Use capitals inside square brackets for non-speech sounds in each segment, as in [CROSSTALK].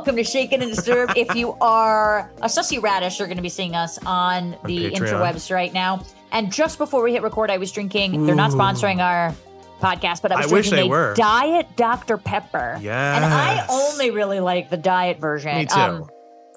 welcome to Shaken and Disturbed. if you are a sussy radish, you're going to be seeing us on the Patreon. interwebs right now. And just before we hit record, I was drinking. They're not sponsoring our podcast, but I was I wish drinking they a were. Diet Dr Pepper. And I only really like the diet version. Me too. Um,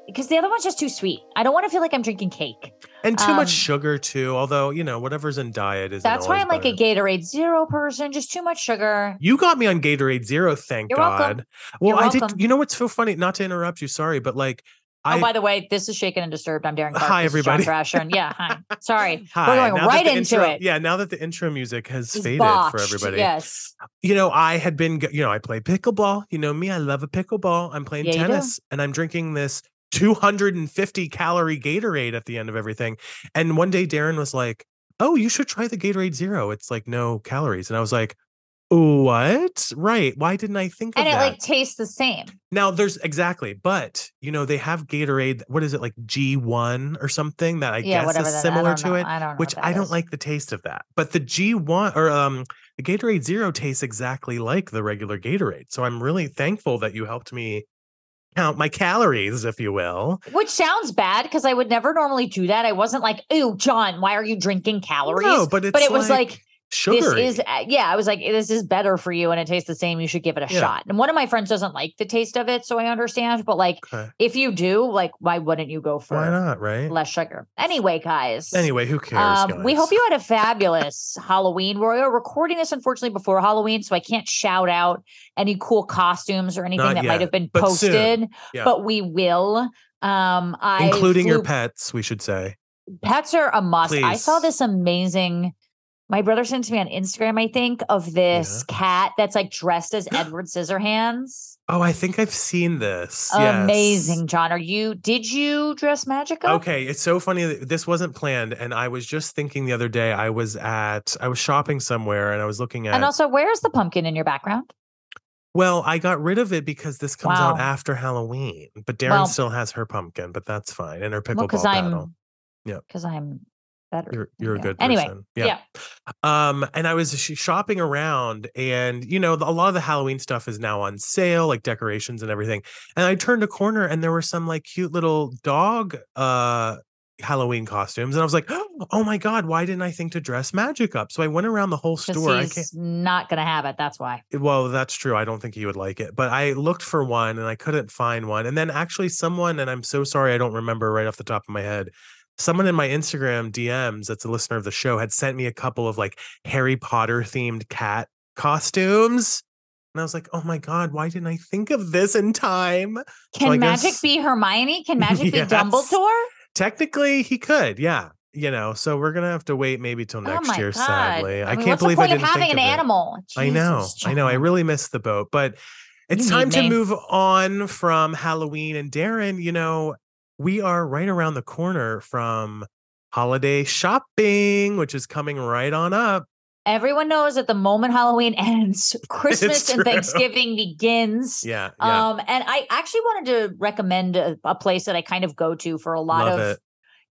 because the other one's just too sweet. I don't want to feel like I'm drinking cake. and too um, much sugar too. Although you know whatever's in diet is. That's why I'm like a Gatorade Zero person. Just too much sugar. You got me on Gatorade Zero, thank You're God. welcome. Well, You're I welcome. did. You know what's so funny? Not to interrupt you, sorry, but like, I oh, by the way, this is Shaken and Disturbed. I'm Daryn Carp. Hi, is John everybody. Thrasher. And yeah, hi. [LAUGHS] Sorry. hi, We're going now right into intro- it. Yeah, now that the intro music has It's faded botched. for everybody. Yes. You know, I had been. You know, I play pickleball. You know me. I love a pickleball. I'm playing Yeah, tennis, and I'm drinking this 250 calorie Gatorade at the end of everything. And one day, Daryn was like, "Oh, you should try the Gatorade Zero. It's like no calories." And I was like. What? Right. Why didn't I think of And it that? like tastes the same. Now there's exactly, but you know, they have Gatorade, what is it like G1 or something that I yeah, guess is that, similar to know. it, I don't know. which I don't is. like the taste of that. But the G1 or um the Gatorade Zero tastes exactly like the regular Gatorade. So I'm really thankful that you helped me count my calories, if you will. Which sounds bad because I would never normally do that. I wasn't like, "Ooh, John, why are you drinking calories?" No, but it's but it was like, sugar. this is uh, yeah. I was like, this is better for you, and it tastes the same. You should give it a Yeah. shot. And one of my friends doesn't like the taste of it, so I understand. But like, okay. if you do, like, why wouldn't you go for Why not, right? less sugar? Anyway, guys. Anyway, who cares? Um, we hope you had a fabulous Halloween. We're recording this unfortunately before Halloween, so I can't shout out any cool costumes or anything Not that yet, might have been but posted, Yeah. but we will. Um, I including your pets, we should say. pets are a must. I saw this amazing. My brother sent to me on Instagram, I think, of this cat that's like dressed as Edward Scissorhands. Oh, I think I've seen this. Yes. Amazing, John. Are you? Did you dress magic up? Okay, it's so funny that this wasn't planned, and I was just thinking the other day. I was at, I was shopping somewhere, and I was looking at. And also, where's the pumpkin in your background? well, I got rid of it because this comes out after Halloween, but Daryn Well- still has her pumpkin, but that's fine, and her Well, pickleball because battle. I'm. Yeah. Because I'm better. You're you're a good Anyway, person. yeah. Um, and I was shopping around, and you know, a lot of the Halloween stuff is now on sale, like decorations and everything. And I turned a corner, and there were some like cute little dog uh Halloween costumes, and I was like, [GASPS] "Oh my god, why didn't I think to dress Magic up?" So I went around the whole store. I can't. he's not going to have it. That's why. Well, that's true. I don't think he would like it, but I looked for one and I couldn't find one. And then actually, someone, and I'm so sorry, I don't remember right off the top of my head. Someone in my Instagram DMs, that's a listener of the show, had sent me a couple of like Harry Potter themed cat costumes. And I was like, oh my God, why didn't I think of this in time? Can I magic guess- be Hermione? Can [LAUGHS] magic Yes. be Dumbledore? Technically, he could. Yeah. You know, so we're going to have to wait maybe till oh next oh year, God. sadly. I, mean, can't believe I didn't having think an of it. animal? I know. Jesus, I know. I really missed the boat, but it's You time to move on from Halloween. And Daryn, you know, we are right around the corner from holiday shopping, which is coming right on up. Everyone knows that the moment Halloween [LAUGHS] ends, [LAUGHS] Christmas and. Thanksgiving begins. Yeah. Yeah. Um, and I actually wanted to recommend a, a place that I kind of go to for a lot Love of. it.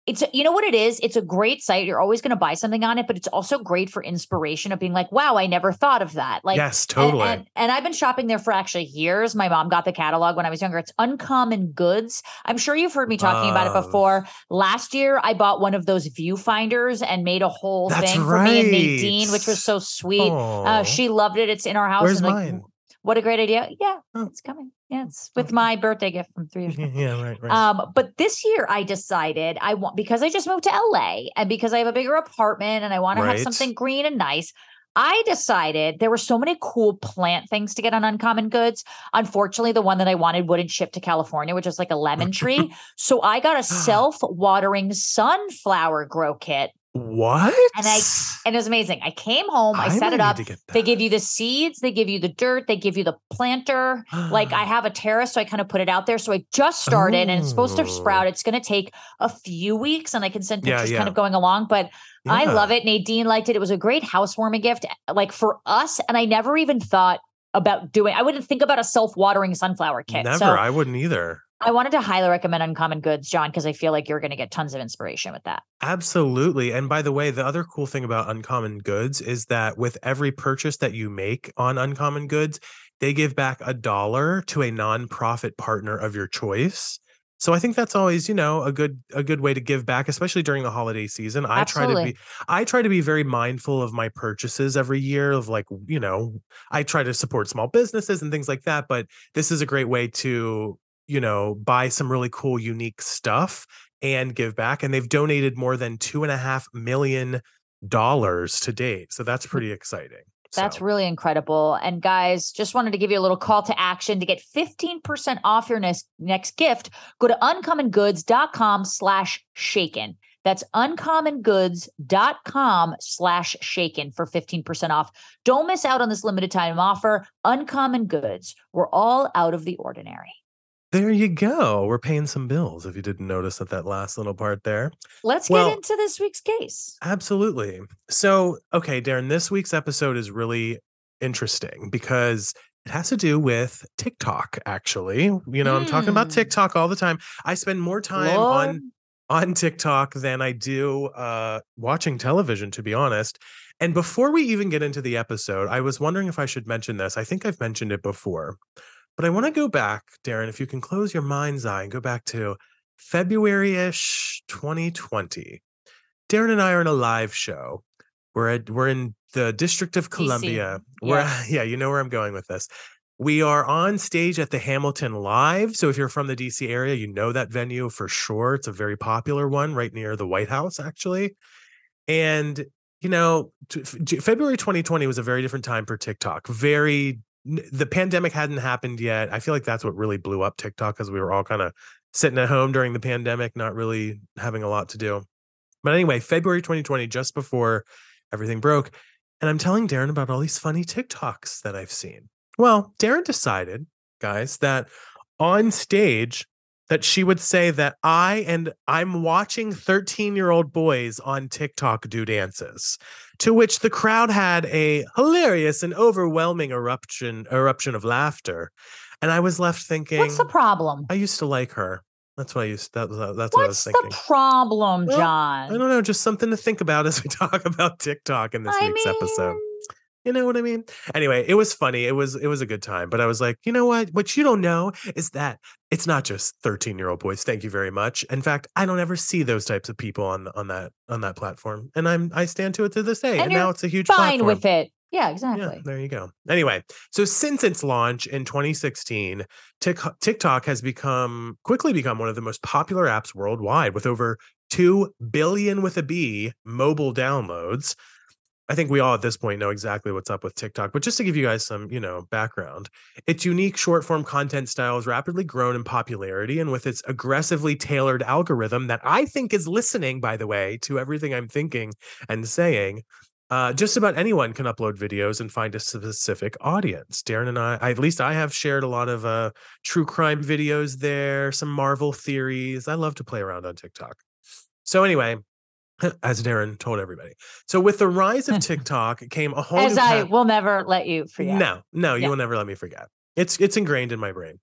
It's you know what it is. It's a great site. You're always going to buy something on it, but it's also great for inspiration of being like, "Wow, I never thought of that." Like, yes, totally. And, and I've been shopping there for actually years. My mom got the catalog when I was younger. It's Uncommon Goods. I'm sure you've heard me talking about it before. Last year, I bought one of those viewfinders and made a whole thing for me and. Nadine, which was so sweet. Uh, she loved it. It's in our house. Where's and, like, mine? What a great idea. Yeah, Oh. it's coming. Yeah, it's with my birthday gift from three years ago. [LAUGHS] yeah, right, right. Um, but this year I decided I want because I just moved to LA and because I have a bigger apartment and I want to have something green and nice. I decided there were so many cool plant things to get on Uncommon Goods. Unfortunately, the one that I wanted wouldn't ship to California, which is like a lemon tree. so I got a [GASPS] self-watering sunflower grow kit. What? and I- And it was amazing. I came home, I, I set it up. need to get They give you the seeds, they give you the dirt, they give you the planter. Like I [GASPS] have a terrace, so I kind of put it out there. So I just started and it's supposed to sprout. It's going to take a few weeks and I can send pictures yeah. kind of going along. But I love it. Nadine liked it. It was a great housewarming gift, like for us. And I never even thought about doing, I wouldn't think about a self watering sunflower kit. Never. So I wouldn't either. I wanted to highly recommend Uncommon Goods, John, because I feel like you're going to get tons of inspiration with that. Absolutely. And by the way, the other cool thing about Uncommon Goods is that with every purchase that you make on Uncommon Goods, they give back a dollar to a nonprofit partner of your choice. So I think that's always, you know, a good a good way to give back, especially during the holiday season. I Absolutely. try to be I try to be very mindful of my purchases every year of like, you know, I try to support small businesses and things like that, but this is a great way to, you know, buy some really cool unique stuff and give back. And they've donated more than two and a half million dollars to date. So that's hmm. pretty exciting. That's So- really incredible. And guys, just wanted to give you a little call to action to get 15% off your next, next gift. Go to uncommongoods.com slash shaken. That's uncommongoods.com slash shaken for 15% off. Don't miss out on this limited time offer. Uncommon Goods. We're all out of the ordinary. There you go. We're paying some bills if you didn't notice at that last little part there. Let's Well- get into this week's case. Absolutely. So, okay, Daryn, this week's episode is really interesting because it has to do with TikTok, actually. You know, I'm talking about Mm. TikTok all the time. I spend more time Lord. on on TikTok than I do uh watching television, to be honest. And before we even get into the episode, I was wondering if I should mention this. I think I've mentioned it before. But I want to go back, Daryn, if you can close your mind's eye and go back to February-ish 2020. Daryn and I are in a live show. We're at, we're in the District of Columbia. We're [LAUGHS] yeah, you know where I'm going with this. We are on stage at the Hamilton Live. So if you're from the DC area, you know that venue for sure. It's a very popular one right near the White House, actually. And you know, t- f- J- February 2020 was a very different time for TikTok. Very the pandemic hadn't happened yet. I feel like that's what really blew up TikTok because we were all kind of sitting at home during the pandemic, not really having a lot to do. But anyway, February 2020, just before everything broke, and I'm telling Daryn about all these funny TikToks that I've seen. Well, Daryn decided, guys, that on stage that she would say that I and I'm watching 13 year old boys on TikTok do dances, to which the crowd had a hilarious and overwhelming eruption eruption of laughter, and I was left thinking, What's the problem? I used to like her. That's what I used. That was uh, that's what I was thinking. What's the problem, Well, John? I don't know, just something to think about [LAUGHS] as we talk about TikTok in this I week's episode. You know what I mean? Anyway, it was funny. It was it was a good time. But I was like, you know what? What you don't know is that it's not just 13-year-old boys. Thank you very much. In fact, I don't ever see those types of people on on that on that platform. And I'm I stand to it to this day. And And, now it's a huge Fine platform. with it. Yeah, Yeah, exactly. there you go. Anyway, so since its launch in 2016, TikTok has become quickly become one of the most popular apps worldwide with over 2 billion with a B mobile downloads. I think we all at this point know exactly what's up with TikTok, but just to give you guys some, you know, background, its unique short form content style has rapidly grown in popularity and with its aggressively tailored algorithm that I think is listening, by the way, to everything I'm thinking and saying, uh, just about anyone can upload videos and find a specific audience. Daryn and I, at least I have shared a lot of uh, true crime videos there, some Marvel theories. I love to play around on TikTok. So, anyway, [LAUGHS] as Daryn told everybody. So, with the rise of [LAUGHS] TikTok came a whole As I will never let you forget. no, no, you Yeah. will never let me forget. It's it's ingrained in my brain.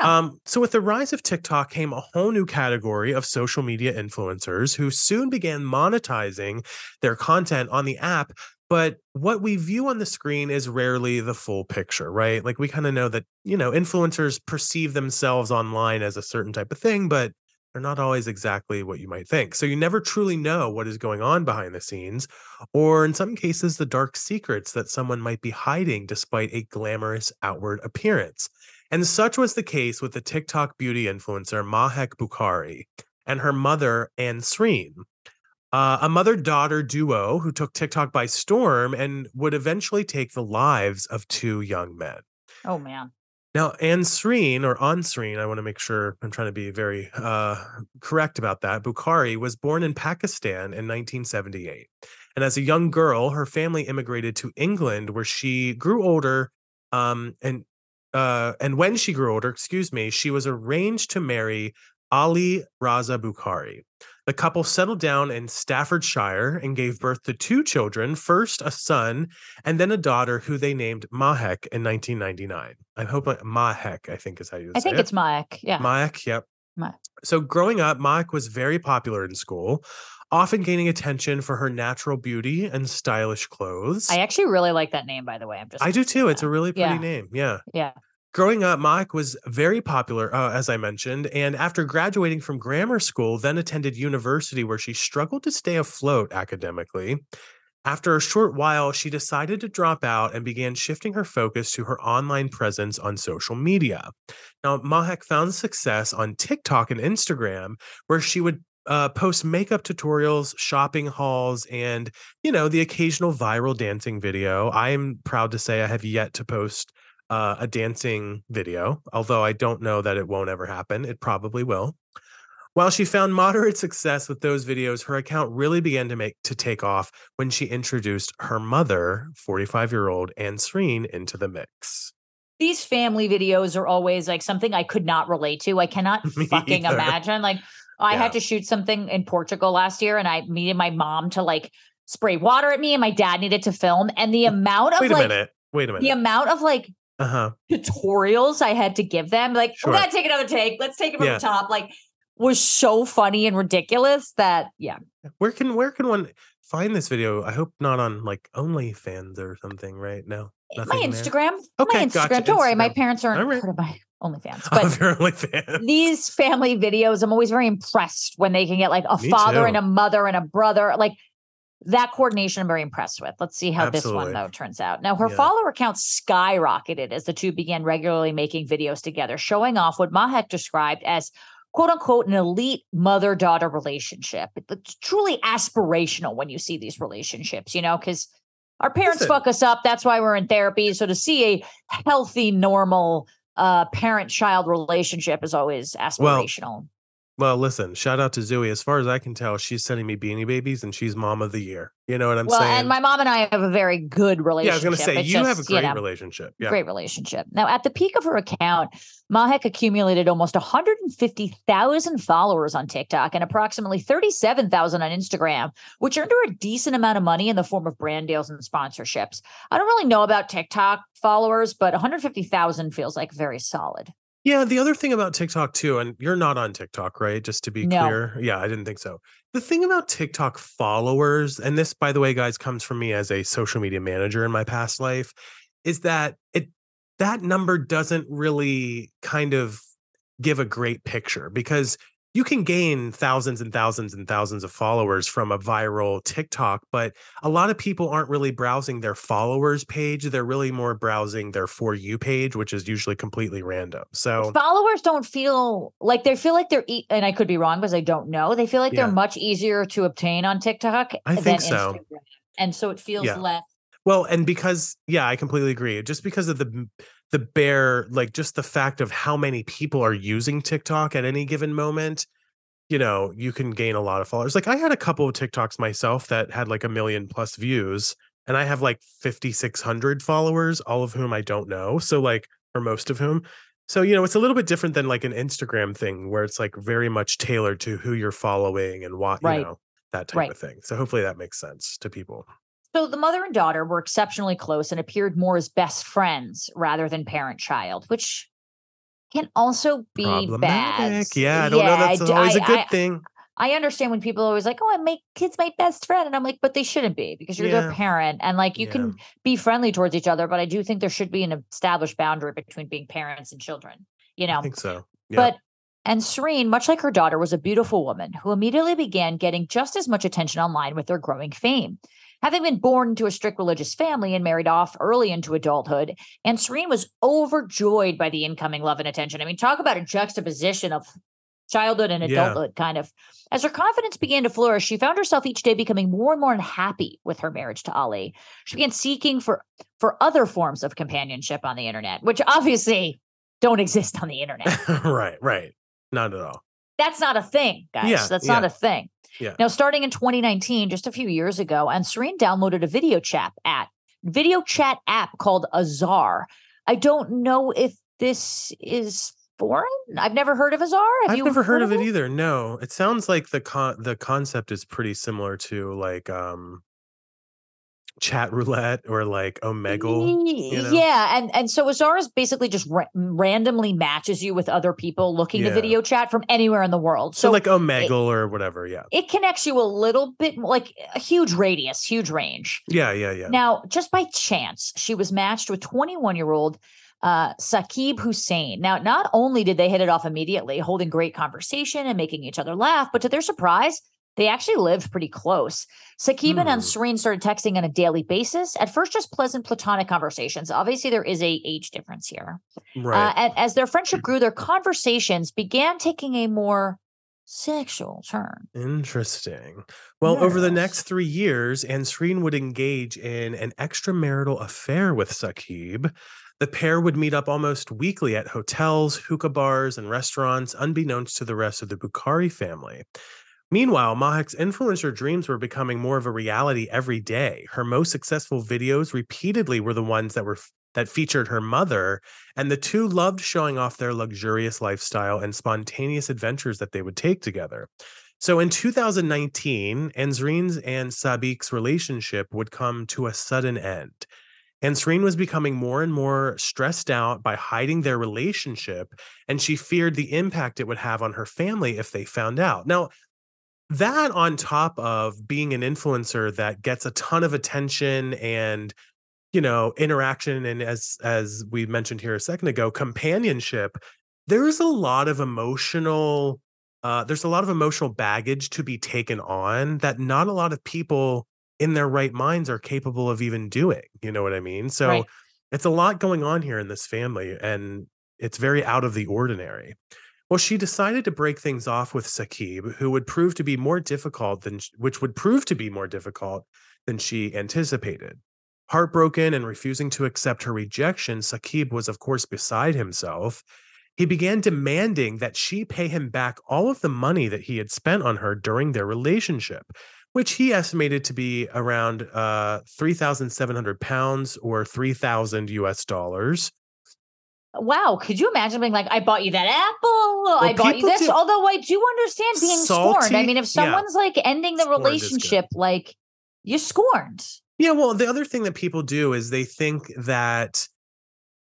Yeah. Um, so with the rise of TikTok came a whole new category of social media influencers who soon began monetizing their content on the app. But what we view on the screen is rarely the full picture, right? Like we kind of know that, you know, influencers perceive themselves online as a certain type of thing, but they're not always exactly what you might think. So you never truly know what is going on behind the scenes, or in some cases, the dark secrets that someone might be hiding despite a glamorous outward appearance. And such was the case with the TikTok beauty influencer Mahek Bukhari and her mother, Ansreen, uh, a mother daughter duo who took TikTok by storm and would eventually take the lives of two young men. Oh man. Now, Ansreen or Ansreen, I want to make sure I'm trying to be very uh, correct about that. Bukhari was born in Pakistan in 1978. And as a young girl, her family immigrated to England where she grew older. Um, and uh, and when she grew older, excuse me, she was arranged to marry Ali Raza Bukhari. The couple settled down in Staffordshire and gave birth to two children, first a son and then a daughter who they named Mahek in 1999. I hope Mahek, I think is how you say it. I think it. it's Mayak. Yeah. Mahek, yep. Mahek. So growing up, Mahek was very popular in school. often gaining attention for her natural beauty and stylish clothes. I actually really like that name, by the way. I'm just I do too. It's a really pretty Yeah. name. Yeah. yeah. Growing up, Mahek was very popular, uh, as I mentioned, and after graduating from grammar school, then attended university where she struggled to stay afloat academically. After a short while, she decided to drop out and began shifting her focus to her online presence on social media. Now, Mahek found success on TikTok and Instagram, where she would uh, post makeup tutorials, shopping hauls, and, you know, the occasional viral dancing video. I am proud to say I have yet to post uh, a dancing video, although I don't know that it won't ever happen. It probably will. While she found moderate success with those videos, her account really began to make to take off when she introduced her mother, 45-year-old Ansreen, into the mix. These family videos are always like something I could not relate to. I cannot [LAUGHS] Me fucking either. imagine. Like I Yeah. had to shoot something in Portugal last year and I needed my mom to like spray water at me and my dad needed to film. And the amount of Wait a like minute. Wait a minute. the amount of like Uh-huh. tutorials I had to give them, like, Sure. we gotta take another take. Let's take it from Yeah. the top. Like was so funny and ridiculous that yeah. Where can where can one find this video? I hope not on like OnlyFans or something, right? No. my there? Instagram. Okay, my Instagram. gotcha, Don't worry, my parents aren't right. part of my [LAUGHS] OnlyFans. [LAUGHS] Oh, But OnlyFans. these family videos, I'm always very impressed when they can get like a Me father too. and a mother and a brother. Like that coordination, I'm very impressed with. Let's see how this one though turns out. Now, her Yeah. follower count skyrocketed as the two began regularly making videos together, showing off what Mahek described as quote unquote an elite mother daughter relationship. It's truly aspirational when you see these relationships, you know, because our parents Listen. fuck us up. That's why we're in therapy. So to see a healthy, normal uh, parent child relationship is always aspirational. Well, listen, shout out to Zoe. As far as I can tell, she's sending me beanie babies and she's mom of the year. You know what I'm well, saying? and my mom and I have a very good relationship. yeah, I was gonna say It's you have a just, you great know, relationship. Yeah. Great relationship. Now, at the peak of her account, Mahek accumulated almost 150,000 followers on TikTok and approximately 37,000 on Instagram, which earned her a decent amount of money in the form of brand deals and sponsorships. I don't really know about TikTok followers, but 150,000 feels like very solid. Yeah, the other thing about TikTok too, and you're not on TikTok, right? Just to be No. clear. Yeah, I didn't think so. The thing about TikTok followers, and this, by the way, guys, comes from me as a social media manager in my past life, is that it that number doesn't really kind of give a great picture because you can gain thousands and thousands and thousands of followers from a viral TikTok, but a lot of people aren't really browsing their followers page. They're really more browsing their For You page, which is usually completely random. So, Followers don't feel like they feel like they're, e- and I could be wrong because I don't know. They feel like Yeah. they're much easier to obtain on TikTok I than think so. Instagram. And so it feels Yeah. less. Well, and because yeah, I completely agree. Just because of the the bare like just the fact of how many people are using TikTok at any given moment, you know, you can gain a lot of followers. Like I had a couple of TikToks myself that had like a million plus views, and I have like 5600 followers, all of whom I don't know. So like or most of whom. So, you know, it's a little bit different than like an Instagram thing where it's like very much tailored to who you're following and what, Right. you know, that type Right. of thing. So hopefully that makes sense to people. So the mother and daughter were exceptionally close and appeared more as best friends rather than parent child, which can also be bad. Yeah, I don't know. That's d- always a I- good I- thing. I understand when people are always like, "Oh, I make kids my best friend," and I'm like, "But they shouldn't be because you're their parent, and like you Yeah. can be friendly towards each other." But I do think there should be an established boundary between being parents and children. You know, I think so. Yeah. but Ansreen, much like her daughter, was a beautiful woman who immediately began getting just as much attention online with her growing fame. Having been born into a strict religious family and married off early into adulthood, Ansreen was overjoyed by the incoming love and attention. I mean, talk about a juxtaposition of childhood and Yeah. adulthood, kind of. As her confidence began to flourish, she found herself each day becoming more and more unhappy with her marriage to Ali. She began seeking for for other forms of companionship on the internet, which obviously don't exist on the internet. [LAUGHS] right, right. Not at all. That's not a thing, guys. Yeah, That's not a thing. Yeah. Now, starting in 2019, just a few years ago, Ansreen downloaded a video chat app, video chat app called Azar. I don't know if this is foreign. I've never heard of Azar. Have I've you never heard of it either. No, it sounds like the con- the concept is pretty similar to like um, chat roulette or like Omegle. You know? Yeah, and and so Azara's basically just ra- randomly matches you with other people looking Yeah. to video chat from anywhere in the world. So, So, like Omegle or whatever. Yeah. it connects you a little bit, like a huge radius, huge range. Yeah. Yeah. Yeah. Now, just by chance, she was matched with 21 year old uh, Saqib Hussain. Now, not only did they hit it off immediately, holding great conversation and making each other laugh, but to their surprise, they actually lived pretty close. Saqib Hmm. and Ansreen started texting on a daily basis. At first, just pleasant platonic conversations. Obviously, there is a age difference here. right. Uh, and as their friendship grew, their [CLEARS THROAT] conversations began taking a more sexual turn. Interesting. Well, over the next three years, Ansreen would engage in an extramarital affair with Saqib. The pair would meet up almost weekly at hotels, hookah bars, and restaurants, unbeknownst to the rest of the Bukhari family. Meanwhile, Mahek's influencer dreams were becoming more of a reality every day. Her most successful videos repeatedly were the ones that were that featured her mother, and the two loved showing off their luxurious lifestyle and spontaneous adventures that they would take together. So in 2019, Ansreen's and Sabiq's relationship would come to a sudden end. Ansreen was becoming more and more stressed out by hiding their relationship, and she feared the impact it would have on her family if they found out. Now, that on top of being an influencer that gets a ton of attention and you know interaction and as as we mentioned here a second ago companionship there's a lot of emotional uh there's a lot of emotional baggage to be taken on that not a lot of people in their right minds are capable of even doing you know what i mean so Right. it's a lot going on here in this family and it's very out of the ordinary well, she decided to break things off with Saqib, who would prove to be more difficult than which would prove to be more difficult than she anticipated. Heartbroken and refusing to accept her rejection, Saqib was, of course, beside himself. He began demanding that she pay him back all of the money that he had spent on her during their relationship, which he estimated to be around uh, 3,700 pounds or 3,000 US dollars. Wow, could you imagine being like, I bought you that apple, I bought you this? do- Although I do understand being scorned. I mean, if yeah. someone's like ending the relationship, like you're scorned. Yeah, well, the other thing that people do is they think that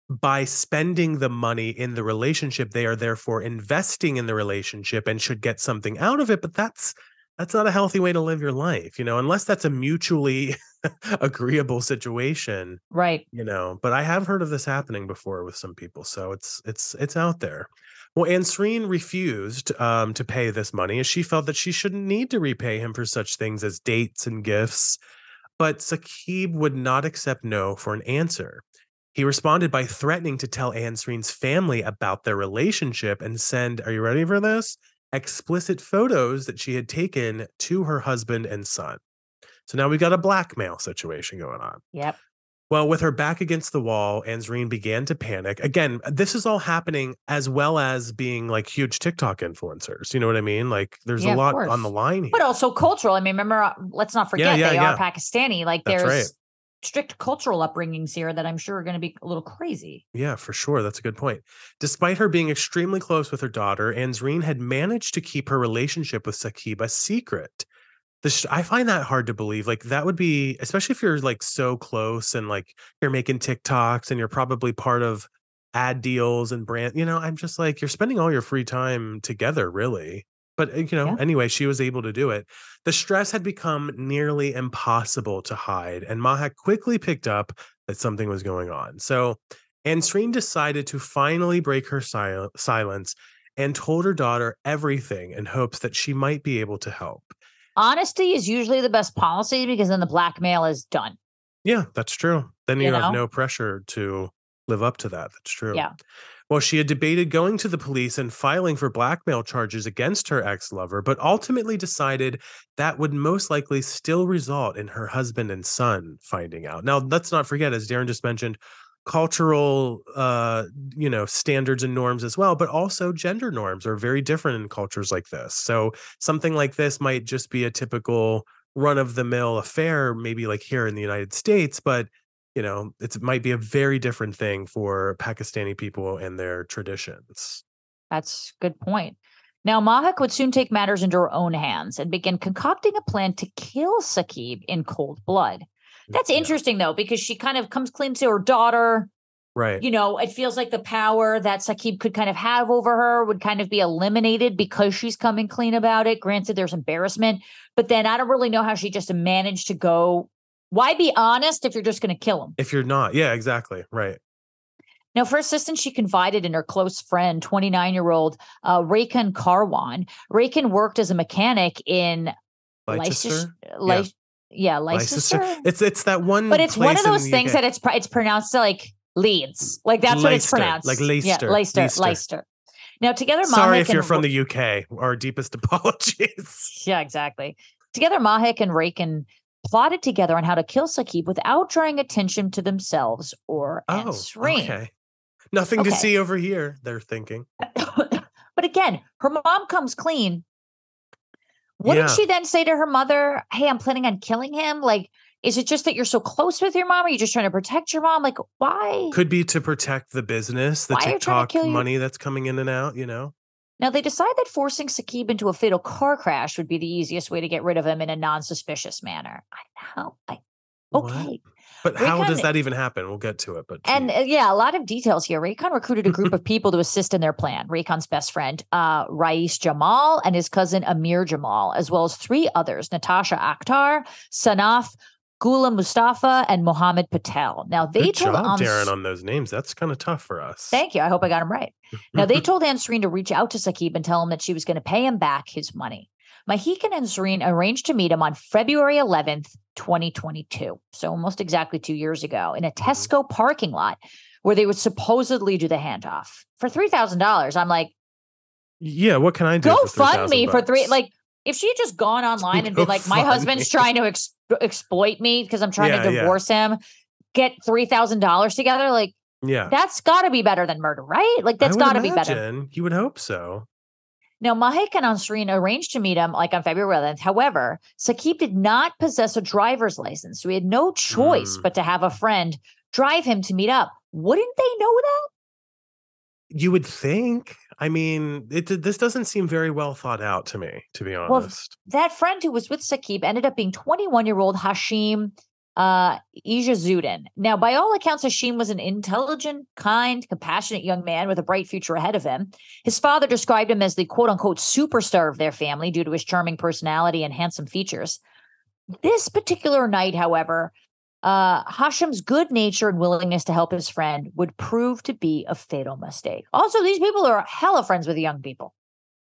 by spending the money in the relationship, they are therefore investing in the relationship and should get something out of it. But that's that's not a healthy way to live your life, you know, unless that's a mutually [LAUGHS] agreeable situation, Right. you know. But I have heard of this happening before with some people, so it's it's it's out there. Well, Ansreen refused um, to pay this money as she felt that she shouldn't need to repay him for such things as dates and gifts. But Saqib would not accept no for an answer. He responded by threatening to tell Ansreen's family about their relationship and send, are you ready for this? Explicit photos that she had taken to her husband and son. So now we've got a blackmail situation going on. Yep. Well, with her back against the wall, Ansreen began to panic. Again, this is all happening as well as being like huge TikTok influencers. You know what I mean? Like there's Yeah, a lot on the line here. But also cultural. I mean, remember, uh, let's not forget yeah, they yeah. are Pakistani. Like That's there's right. strict cultural upbringings here that I'm sure are going to be a little crazy. Yeah, for sure. That's a good point. Despite her being extremely close with her daughter, Ansreen had managed to keep her relationship with Saqib a secret. The sh- I find that hard to believe. Like that would be, especially if you're like so close and like you're making TikToks and you're probably part of ad deals and brand. You know, I'm just like you're spending all your free time together, really. But uh, you know, Yeah. anyway, she was able to do it. The stress had become nearly impossible to hide, and Mahek quickly picked up that something was going on. So Ansreen decided to finally break her sil- silence and told her daughter everything in hopes that she might be able to help. Honesty is usually the best policy because then the blackmail is done. Yeah, that's true. Then you, You have no pressure to live up to that. That's true. Yeah. Well, she had debated going to the police and filing for blackmail charges against her ex lover, but ultimately decided that would most likely still result in her husband and son finding out. Now, let's not forget, as Daryn just mentioned, cultural uh you know standards and norms as well but also gender norms are very different in cultures like this so something like this might just be a typical run of the mill affair maybe like here in the United States but you know it might be a very different thing for Pakistani people and their traditions That's good point. Now, Mahek would soon take matters into her own hands and begin concocting a plan to kill Saqib in cold blood. That's Yeah. interesting though, because she kind of comes clean to her daughter. Right. You know, it feels like the power that Saqib could kind of have over her would kind of be eliminated because she's coming clean about it. Granted, there's embarrassment, but then I don't really know how she just managed to go. Why be honest if you're just going to kill him? if you're not, yeah, exactly. Right. Now, for assistance, she confided in her close friend, 29 year old uh, Rakan Karwan. Rakan worked as a mechanic in Leicester. Leicester. Leic- yeah, Leicester. Leicester. It's it's that one. But it's one of those things that it's it's pronounced like Leeds. Like that's what it's pronounced. like Yeah, Leicester, Leicester. Leicester. Leicester. Now together, Sorry if you're and from the UK. Our deepest [LAUGHS] apologies. Yeah, exactly. Together, Mahek and Rakan plotted together on how to kill Saqib without drawing attention to themselves or Oh, okay. Nothing to see over here. They're thinking. [COUGHS] but again, her mom comes clean. Wouldn't Yeah. she then say to her mother, Hey, I'm planning on killing him? Like, is it just that you're so close with your mom? Are you just trying to protect your mom? Like, why? Could be to protect the business, the Why are you trying to TikTok money that's coming in and out. You know. Now, they decide that forcing Saqib into a fatal car crash would be the easiest way to get rid of him in a non suspicious manner. I know. I What? But how does that even happen? We'll get to it. But And uh, yeah, a lot of details here. Rekan recruited a group of [LAUGHS] people to assist in their plan. Rekan's best friend, uh, Raees Jamal, and his cousin Amir Jamal, as well as three others Natasha Akhtar, Sanaf, Gula Mustafa, and Mohammed Patel. Now, they good told job, Daryn, on those names. That's kind of tough for us. Thank you. I hope I got him right. Now, they [LAUGHS] told Ansreen to reach out to Saqib and tell him that she was going to pay him back his money. Mahek and Ansreen arranged to meet him on February 11th, 2022. So almost exactly two years ago in a Mm-hmm. Tesco parking lot where they would supposedly do the handoff. For $3,000, I'm like, Yeah, what can I do? go for fund me 3,000 for three. Like, if she had just gone [LAUGHS] online and been like, my husband's me." trying to ex- exploit me because I'm trying Yeah, to yeah. divorce him, get $3,000 together, like, yeah, that's got to be better than murder, right? Like, that's got to be better. You would hope so. Now, Mahek and Ansreen arranged to meet him like on February 11th. However, Saqib did not possess a driver's license, so he had no choice Mm. but to have a friend drive him to meet up. Wouldn't they know that? You would think. I mean, it this doesn't seem very well thought out to me, to be honest. Well. That friend who was with Saqib ended up being 21 year old Hashim uh, Ijazuddin. Now, by all accounts, Hashim was an intelligent, kind, compassionate young man with a bright future ahead of him. His father described him as the quote unquote superstar of their family due to his charming personality and handsome features. This particular night, however, uh, Hashim's good nature and willingness to help his friend would prove to be a fatal mistake. Also, these people are hella friends with young people.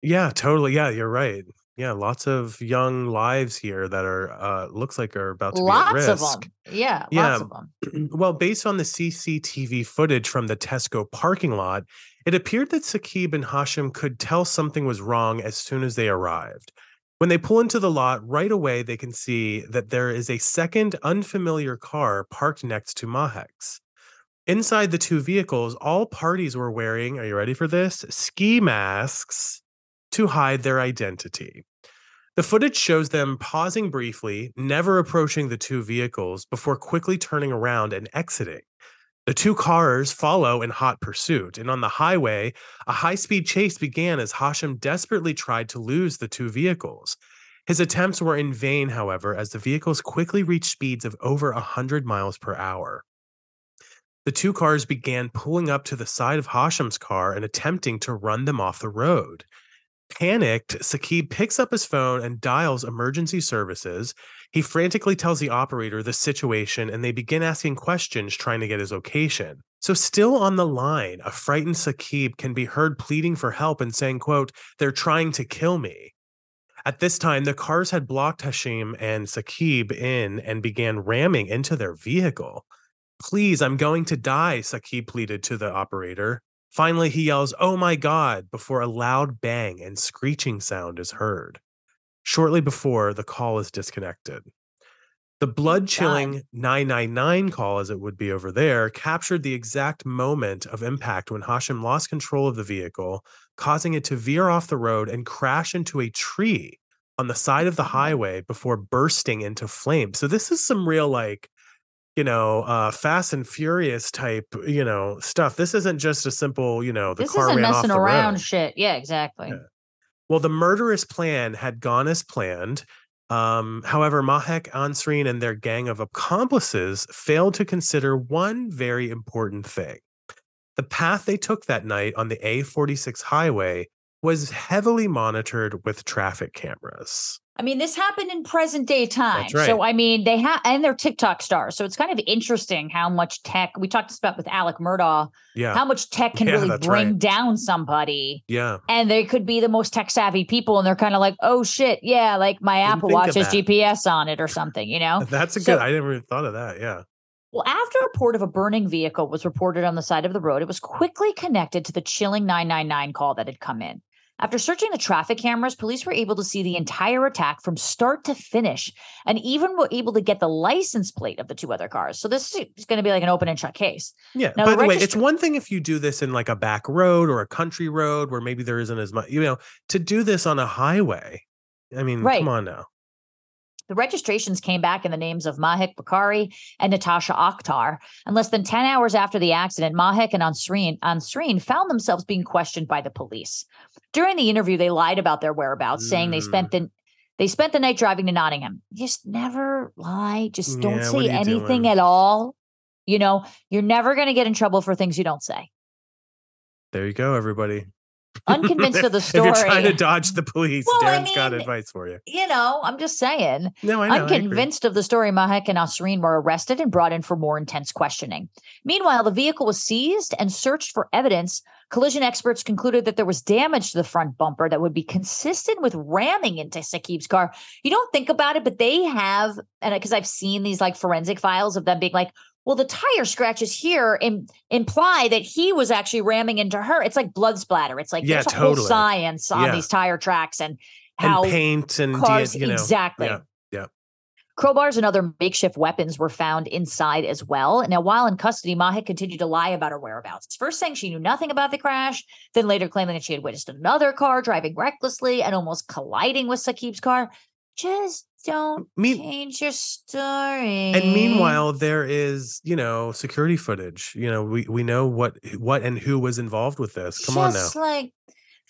yeah, totally. Yeah, you're right. Yeah, lots of young lives here that are uh looks like are about to be at risk. of them. Yeah, Yeah. lots of them. [CLEARS THROAT] well, based on the CCTV footage from the Tesco parking lot, it appeared that Saqib and Hashim could tell something was wrong as soon as they arrived. When they pull into the lot, right away they can see that there is a second unfamiliar car parked next to Mahek's. Inside the two vehicles, all parties were wearing, are you ready for this? Ski masks to hide their identity. The footage shows them pausing briefly, never approaching the two vehicles before quickly turning around and exiting. The two cars follow in hot pursuit, and on the highway, a high speed chase began as Hashim desperately tried to lose the two vehicles. His attempts were in vain, however, as the vehicles quickly reached speeds of over 100 miles per hour. The two cars began pulling up to the side of Hashim's car and attempting to run them off the road. Panicked, Saqib picks up his phone and dials emergency services. He frantically tells the operator the situation and they begin asking questions trying to get his location. So still on the line, a frightened Saqib can be heard pleading for help and saying, quote, they're trying to kill me. At this time, the cars had blocked Hashim and Saqib in and began ramming into their vehicle. Please, I'm going to die, Saqib pleaded to the operator. Finally, he yells, Oh my God, before a loud bang and screeching sound is heard. Shortly before, the call is disconnected. The blood chilling 999 call, as it would be over there, captured the exact moment of impact when Hashim lost control of the vehicle, causing it to veer off the road and crash into a tree on the side of the mm-hmm. highway before bursting into flames. So, this is some real, like, you know, uh, Fast and Furious type, you know, stuff. This isn't just a simple, you know, the this car ran off messing the around road. shit. Yeah, exactly. Yeah. Well, the murderous plan had gone as planned. Um, however, Mahek, Ansreen, and their gang of accomplices failed to consider one very important thing. The path they took that night on the A46 highway was heavily monitored with traffic cameras. I mean, this happened in present day time. Right. So, I mean, they have, and they're TikTok stars. So it's kind of interesting how much tech we talked about with Alex Murdaugh, Yeah. how much tech can Yeah, really bring right. down somebody. yeah. And they could be the most tech savvy people. And they're kind of like, oh shit, yeah, like my Didn't Apple Watch has. GPS on it or something, you know? That's a So- good. I never even thought of that. Yeah. Well, after a report of a burning vehicle was reported on the side of the road, it was quickly connected to the chilling 999 call that had come in. After searching the traffic cameras, police were able to see the entire attack from start to finish and even were able to get the license plate of the two other cars. So this is going to be like an open and shut case. Yeah. Now, By the the way, it's one thing if you do this in like a back road or a country road where maybe there isn't as much, you know, to do this on a highway. I mean, Right. come on now. The registrations came back in the names of Mahek Bukhari and Natasha Akhtar. And less than 10 hours after the accident, Mahek and Ansreen, Ansreen found themselves being questioned by the police. During the interview, they lied about their whereabouts, saying they Mm. spent the they spent the night driving to Nottingham. Just never lie. Just don't Yeah, say anything doing? at all. You know, you're never going to get in trouble for things you don't say. There you go, everybody. Unconvinced of the story. [LAUGHS] If you're trying to dodge the police, Well, I Dan's got mean, advice for you. You know, I'm just saying. No, I know. I of the story, Mahek and Ansreen were arrested and brought in for more intense questioning. Meanwhile, the vehicle was seized and searched for evidence. Collision experts concluded that there was damage to the front bumper that would be consistent with ramming into Saqib's car. You don't think about it, but they have, and because I've seen these like forensic files of them being like, well, the tire scratches here Im- imply that he was actually ramming into her. It's like blood splatter. It's like Yeah, there's a whole science on Yeah. these tire tracks and And how paint and, cars you know, exactly. yeah, yeah. Crowbars and other makeshift weapons were found inside as well. Now, while in custody, Mahek continued to lie about her whereabouts. First saying she knew nothing about the crash, then later claiming that she had witnessed another car driving recklessly and almost colliding with Saqib's car. Just don't Mean- change your story. And meanwhile, there is, you know, security footage. You know, we we know what what and who was involved with this. Come on now. Just like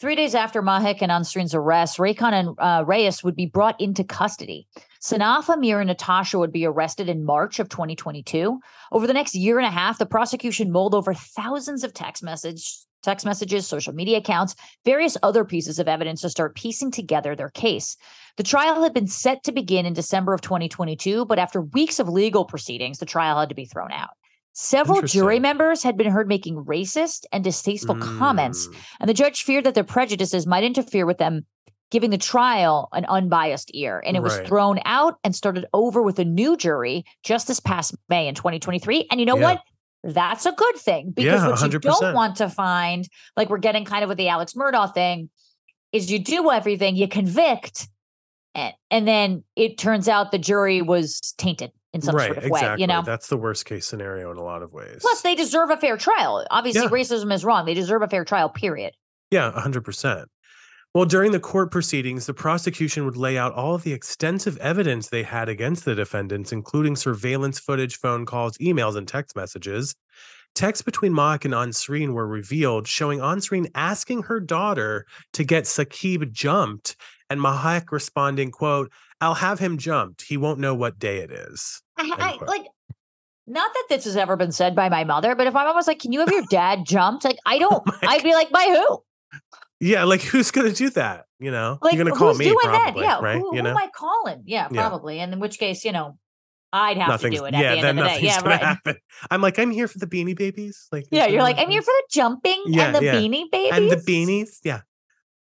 three days after Mahek and Ansreen's arrest, Rekan and uh, Reyes would be brought into custody. Sanafa, Amir, and Natasha would be arrested in March of 2022. Over the next year and a half, the prosecution mulled over thousands of text message text messages, social media accounts, various other pieces of evidence to start piecing together their case. The trial had been set to begin in December of 2022, but after weeks of legal proceedings, the trial had to be thrown out. Several jury members had been heard making racist and distasteful comments Mm, and the judge feared that their prejudices might interfere with them giving the trial an unbiased ear. And it was thrown out and started over with a new jury just this past May in 2023. And you know Yeah. what? That's a good thing because Yeah, what you 100%. don't want to find, like we're getting kind of with the Alex Murdaugh thing, is you do everything, you convict, and, and then it turns out the jury was tainted in some right, sort of exactly. way, you know? That's the worst case scenario in a lot of ways. Plus, they deserve a fair trial. Obviously, Yeah. racism is wrong. They deserve a fair trial, period. Yeah, 100%. Well, during the court proceedings, the prosecution would lay out all of the extensive evidence they had against the defendants, including surveillance footage, phone calls, emails, and text messages. Texts between Mock and Ansreen were revealed, showing Ansreen asking her daughter to get Saqib jumped, and Mahek responding, quote, I'll have him jumped. He won't know what day it is. I, I like not that this has ever been said by my mother, but if my mom was like, "Can you have your dad jumped?" Like, I [LAUGHS] oh don't. my I'd be like, "By who?" Yeah, like [LAUGHS] who's gonna do that? You know? Like, You're gonna call me doing probably, that? Yeah, right? who, you know? am I calling? Yeah, Yeah. probably. And in which case, you know, I'd have nothing's to do it at yeah, the then end of the day. nothing's Yeah, right. happen. I'm like, I'm here for the beanie babies. Like Yeah, you're like, I'm here for the jumping Yeah, and the yeah. beanie babies and the beanies. Yeah.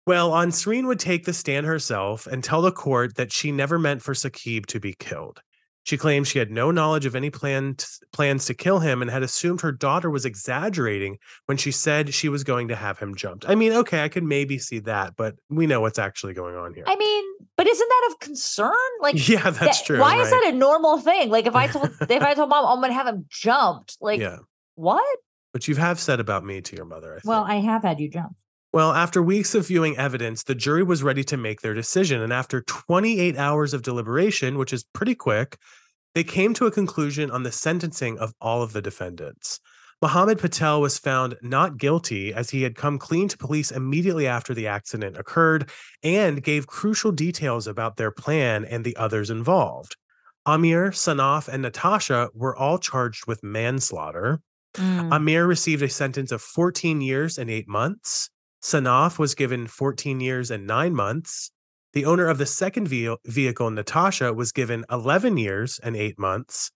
Well, Ansreen would take the stand herself and tell the court that she never meant for Saqib to be killed. She claimed she had no knowledge of any plan plans to kill him and had assumed her daughter was exaggerating when she said she was going to have him jumped. I mean, okay, I could maybe see that, but we know what's actually going on here. I mean, but isn't that of concern? Like, [LAUGHS] yeah, that's that- true. Why is that a normal thing? Like, if I told [LAUGHS] if I told mom I'm gonna have him jumped, like, yeah, what? but you have said about me to your mother. I think. Well, I have had you jumped. Well, after weeks of viewing evidence, the jury was ready to make their decision. And after 28 hours of deliberation, which is pretty quick, they came to a conclusion on the sentencing of all of the defendants. Mohammed Patel was found not guilty as he had come clean to police immediately after the accident occurred and gave crucial details about their plan and the others involved. Amir, Sanaf, and Natasha were all charged with manslaughter. Mm. Amir received a sentence of 14 years and eight months. Sanaf was given 14 years and nine months. The owner of the second vehicle, Natasha, was given 11 years and eight months.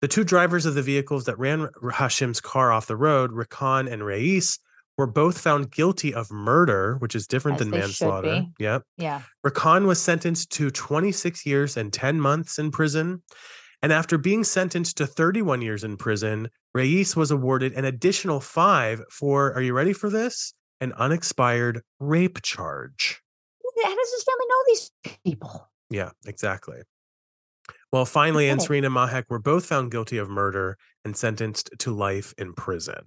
The two drivers of the vehicles that ran Hashim's car off the road, Rakan and Raees, were both found guilty of murder, which is different As than manslaughter. Yep. yeah. Rakan was sentenced to 26 years and 10 months in prison. And after being sentenced to 31 years in prison, Raees was awarded an additional five for, are you ready for this? An unexpired rape charge. How does his family know these people? Yeah, exactly. Well, finally, and Mahek were both found guilty of murder and sentenced to life in prison.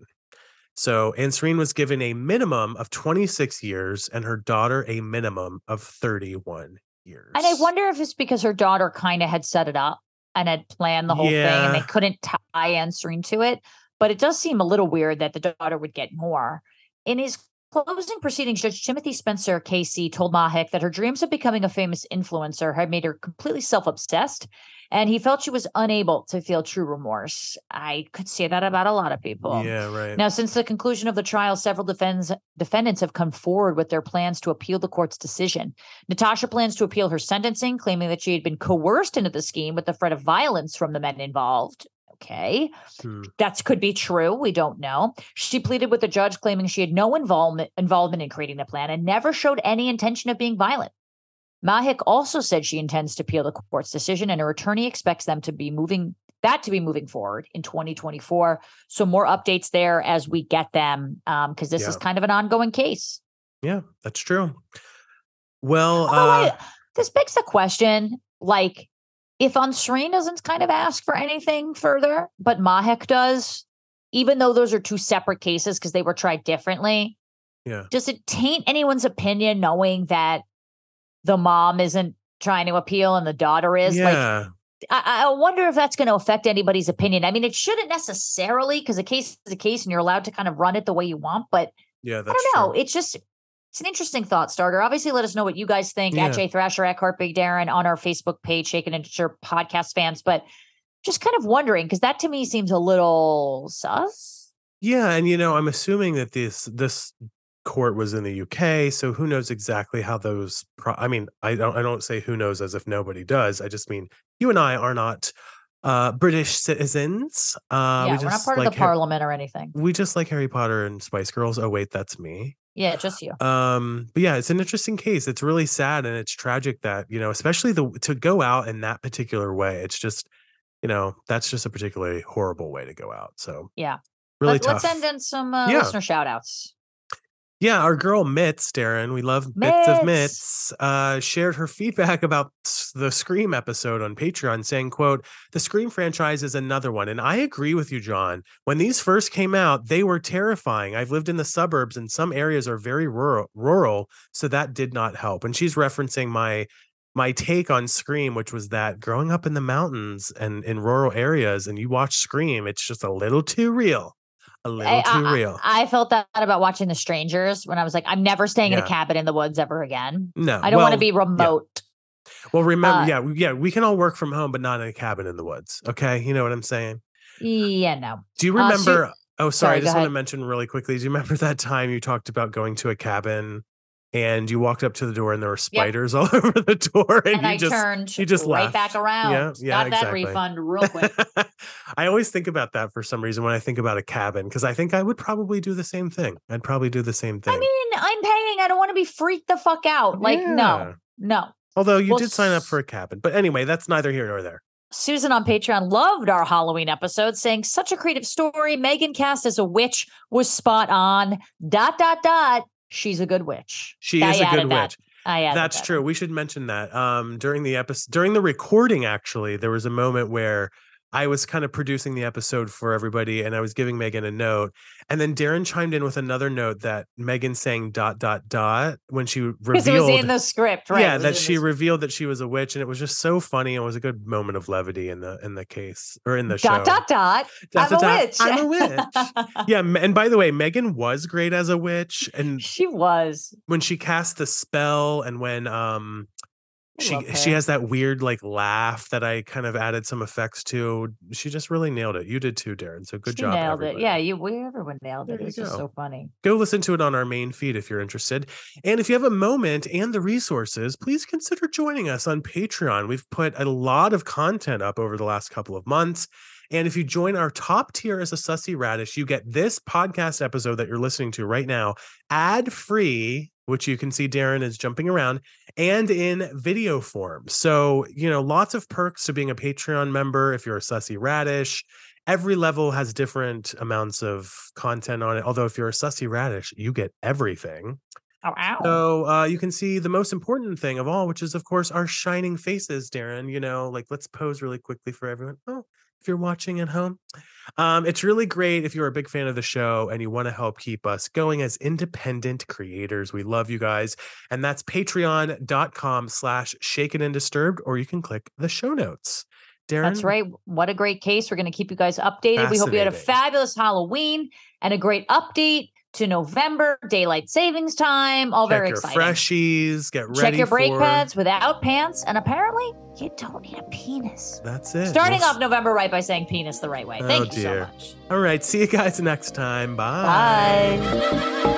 So Ansreen was given a minimum of 26 years and her daughter a minimum of 31 years. And I wonder if it's because her daughter kind of had set it up and had planned the whole thing and they couldn't tie Ansreen to it. But it does seem a little weird that the daughter would get more. In his closing proceedings, Judge Timothy Spencer Casey told Mahek that her dreams of becoming a famous influencer had made her completely self obsessed. And he felt she was unable to feel true remorse. I could say that about a lot of people. Yeah, right. Now, since the conclusion of the trial, several defends, defendants have come forward with their plans to appeal the court's decision. Natasha plans to appeal her sentencing, claiming that she had been coerced into the scheme with the threat of violence from the men involved. Okay, Hmm. that could be true. We don't know. She pleaded with the judge, claiming she had no involvement involvement in creating the plan and never showed any intention of being violent. Mahek also said she intends to appeal the court's decision, and her attorney expects them to be moving that to be moving forward in 2024. So more updates there as we get them, because this is kind of an ongoing case. Yeah, that's true. Well, I- uh, this begs the question, like, if Ansreen doesn't kind of ask for anything further, but Mahek does, even though those are two separate cases because they were tried differently, yeah. does it taint anyone's opinion knowing that the mom isn't trying to appeal and the daughter is? Like, Yeah. I, I wonder if that's going to affect anybody's opinion. I mean, it shouldn't necessarily because a case is a case and you're allowed to kind of run it the way you want. But yeah, I don't know. true. It's just it's an interesting thought starter. Obviously, let us know what you guys think Yeah. at Jay Thrasher at CarpeDaryn on our Facebook page, Shaken and Sure podcast fans. But just kind of wondering because that to me seems a little sus. Yeah, and you know, I'm assuming that this this court was in the UK, so who knows exactly how those pro- I mean, I don't I don't say who knows as if nobody does. I just mean you and I are not uh British citizens. Uh yeah, we we're not part like of the Har- parliament or anything. we just like Harry Potter and Spice Girls. Oh wait, that's me. Yeah, just you. Um, but yeah, it's an interesting case. It's really sad and it's tragic that, you know, especially the to go out in that particular way. It's just, you know, that's just a particularly horrible way to go out. So Yeah. really Let, tough. Let's end on some uh, Yeah. listener shout outs. Yeah, our girl Mitz, Daryn, we love bits of Mitz. Mitz, uh, shared her feedback about the Scream episode on Patreon, saying, quote, the Scream franchise is another one. And I agree with you, John. When these first came out, they were terrifying. I've lived in the suburbs and some areas are very rural, rural, so that did not help. And she's referencing my my take on Scream, which was that growing up in the mountains and in rural areas and you watch Scream, it's just a little too real. A little I, too I- real. I felt that about watching The Strangers when I was like, I'm never staying in a cabin in the woods ever again. no. I don't want to be remote. Well, remember, Uh, yeah, we- yeah, we can all work from home, but not in a cabin in the woods. Okay, you know what I'm saying. Yeah, no. Do you Uh, so- remember? oh, sorry, sorry, I just want to mention really quickly. Do you remember that time you talked about going to a cabin and you walked up to the door and there were spiders [LAUGHS] all over the door, and, And, you I just turned you just right back around. Yeah, yeah, Got that refund real quick. [LAUGHS] I always think about that for some reason when I think about a cabin because I think I would probably do the same thing. I'd probably do the same thing. I mean, I'm paying. I don't want to be freaked the fuck out. Like, Yeah. no, no. Although you Well, did sign up for a cabin, but anyway, that's neither here nor there. Susan on Patreon loved our Halloween episode, saying such a creative story. Megan cast as a witch was spot on. Dot dot dot. She's a good witch. She I is a good that. witch. I added That's that. true. We should mention that. Um, during the episode, during the recording, actually, there was a moment where I was kind of producing the episode for everybody and I was giving Megan a note. And then Daryn chimed in with another note that Megan saying dot dot dot when she revealed it was in the script, right? Yeah, that she revealed that she was a witch, and it was just so funny. and It was a good moment of levity in the in the case or in the show. dot dot dot. Dot, I'm a dot, dot, witch. I'm a witch. [LAUGHS] yeah, and by the way, Megan was great as a witch, and she was. when she cast the spell, and when um she she has that weird like laugh that I kind of added some effects to. She just really nailed it. You did too, Daryn. So good she job. nailed it. Yeah, you we everyone nailed it. It's just so funny. go listen to it on our main feed if you're interested. And if you have a moment and the resources, please consider joining us on Patreon. We've put a lot of content up over the last couple of months. And if you join our top tier as a sussy radish, you get this podcast episode that you're listening to right now, ad free, which you can see Daryn is jumping around, and in video form. So, you know, lots of perks to being a Patreon member if you're a sussy radish every level has different amounts of content on it. Although if you're a sussy radish, you get everything. Oh, ow. So uh, you can see the most important thing of all, which is of course our shining faces, Daryn. You know, like let's pose really quickly for everyone. Oh, if you're watching at home. Um, it's really great if you're a big fan of the show and you want to help keep us going as independent creators. We love you guys. And that's patreon.com slash shaken and disturbed, or you can click the show notes. Daryn. That's right. What a great case. We're going to keep you guys updated. We hope you had a fabulous Halloween and a great update to November, daylight savings time. All Check very your exciting. freshies, get ready. Check your brake for- pads without pants. And apparently, you don't need a penis. That's it. Starting off November right by saying penis the right way. Oh, Thank you dear. so much. All right. See you guys next time. Bye. Bye.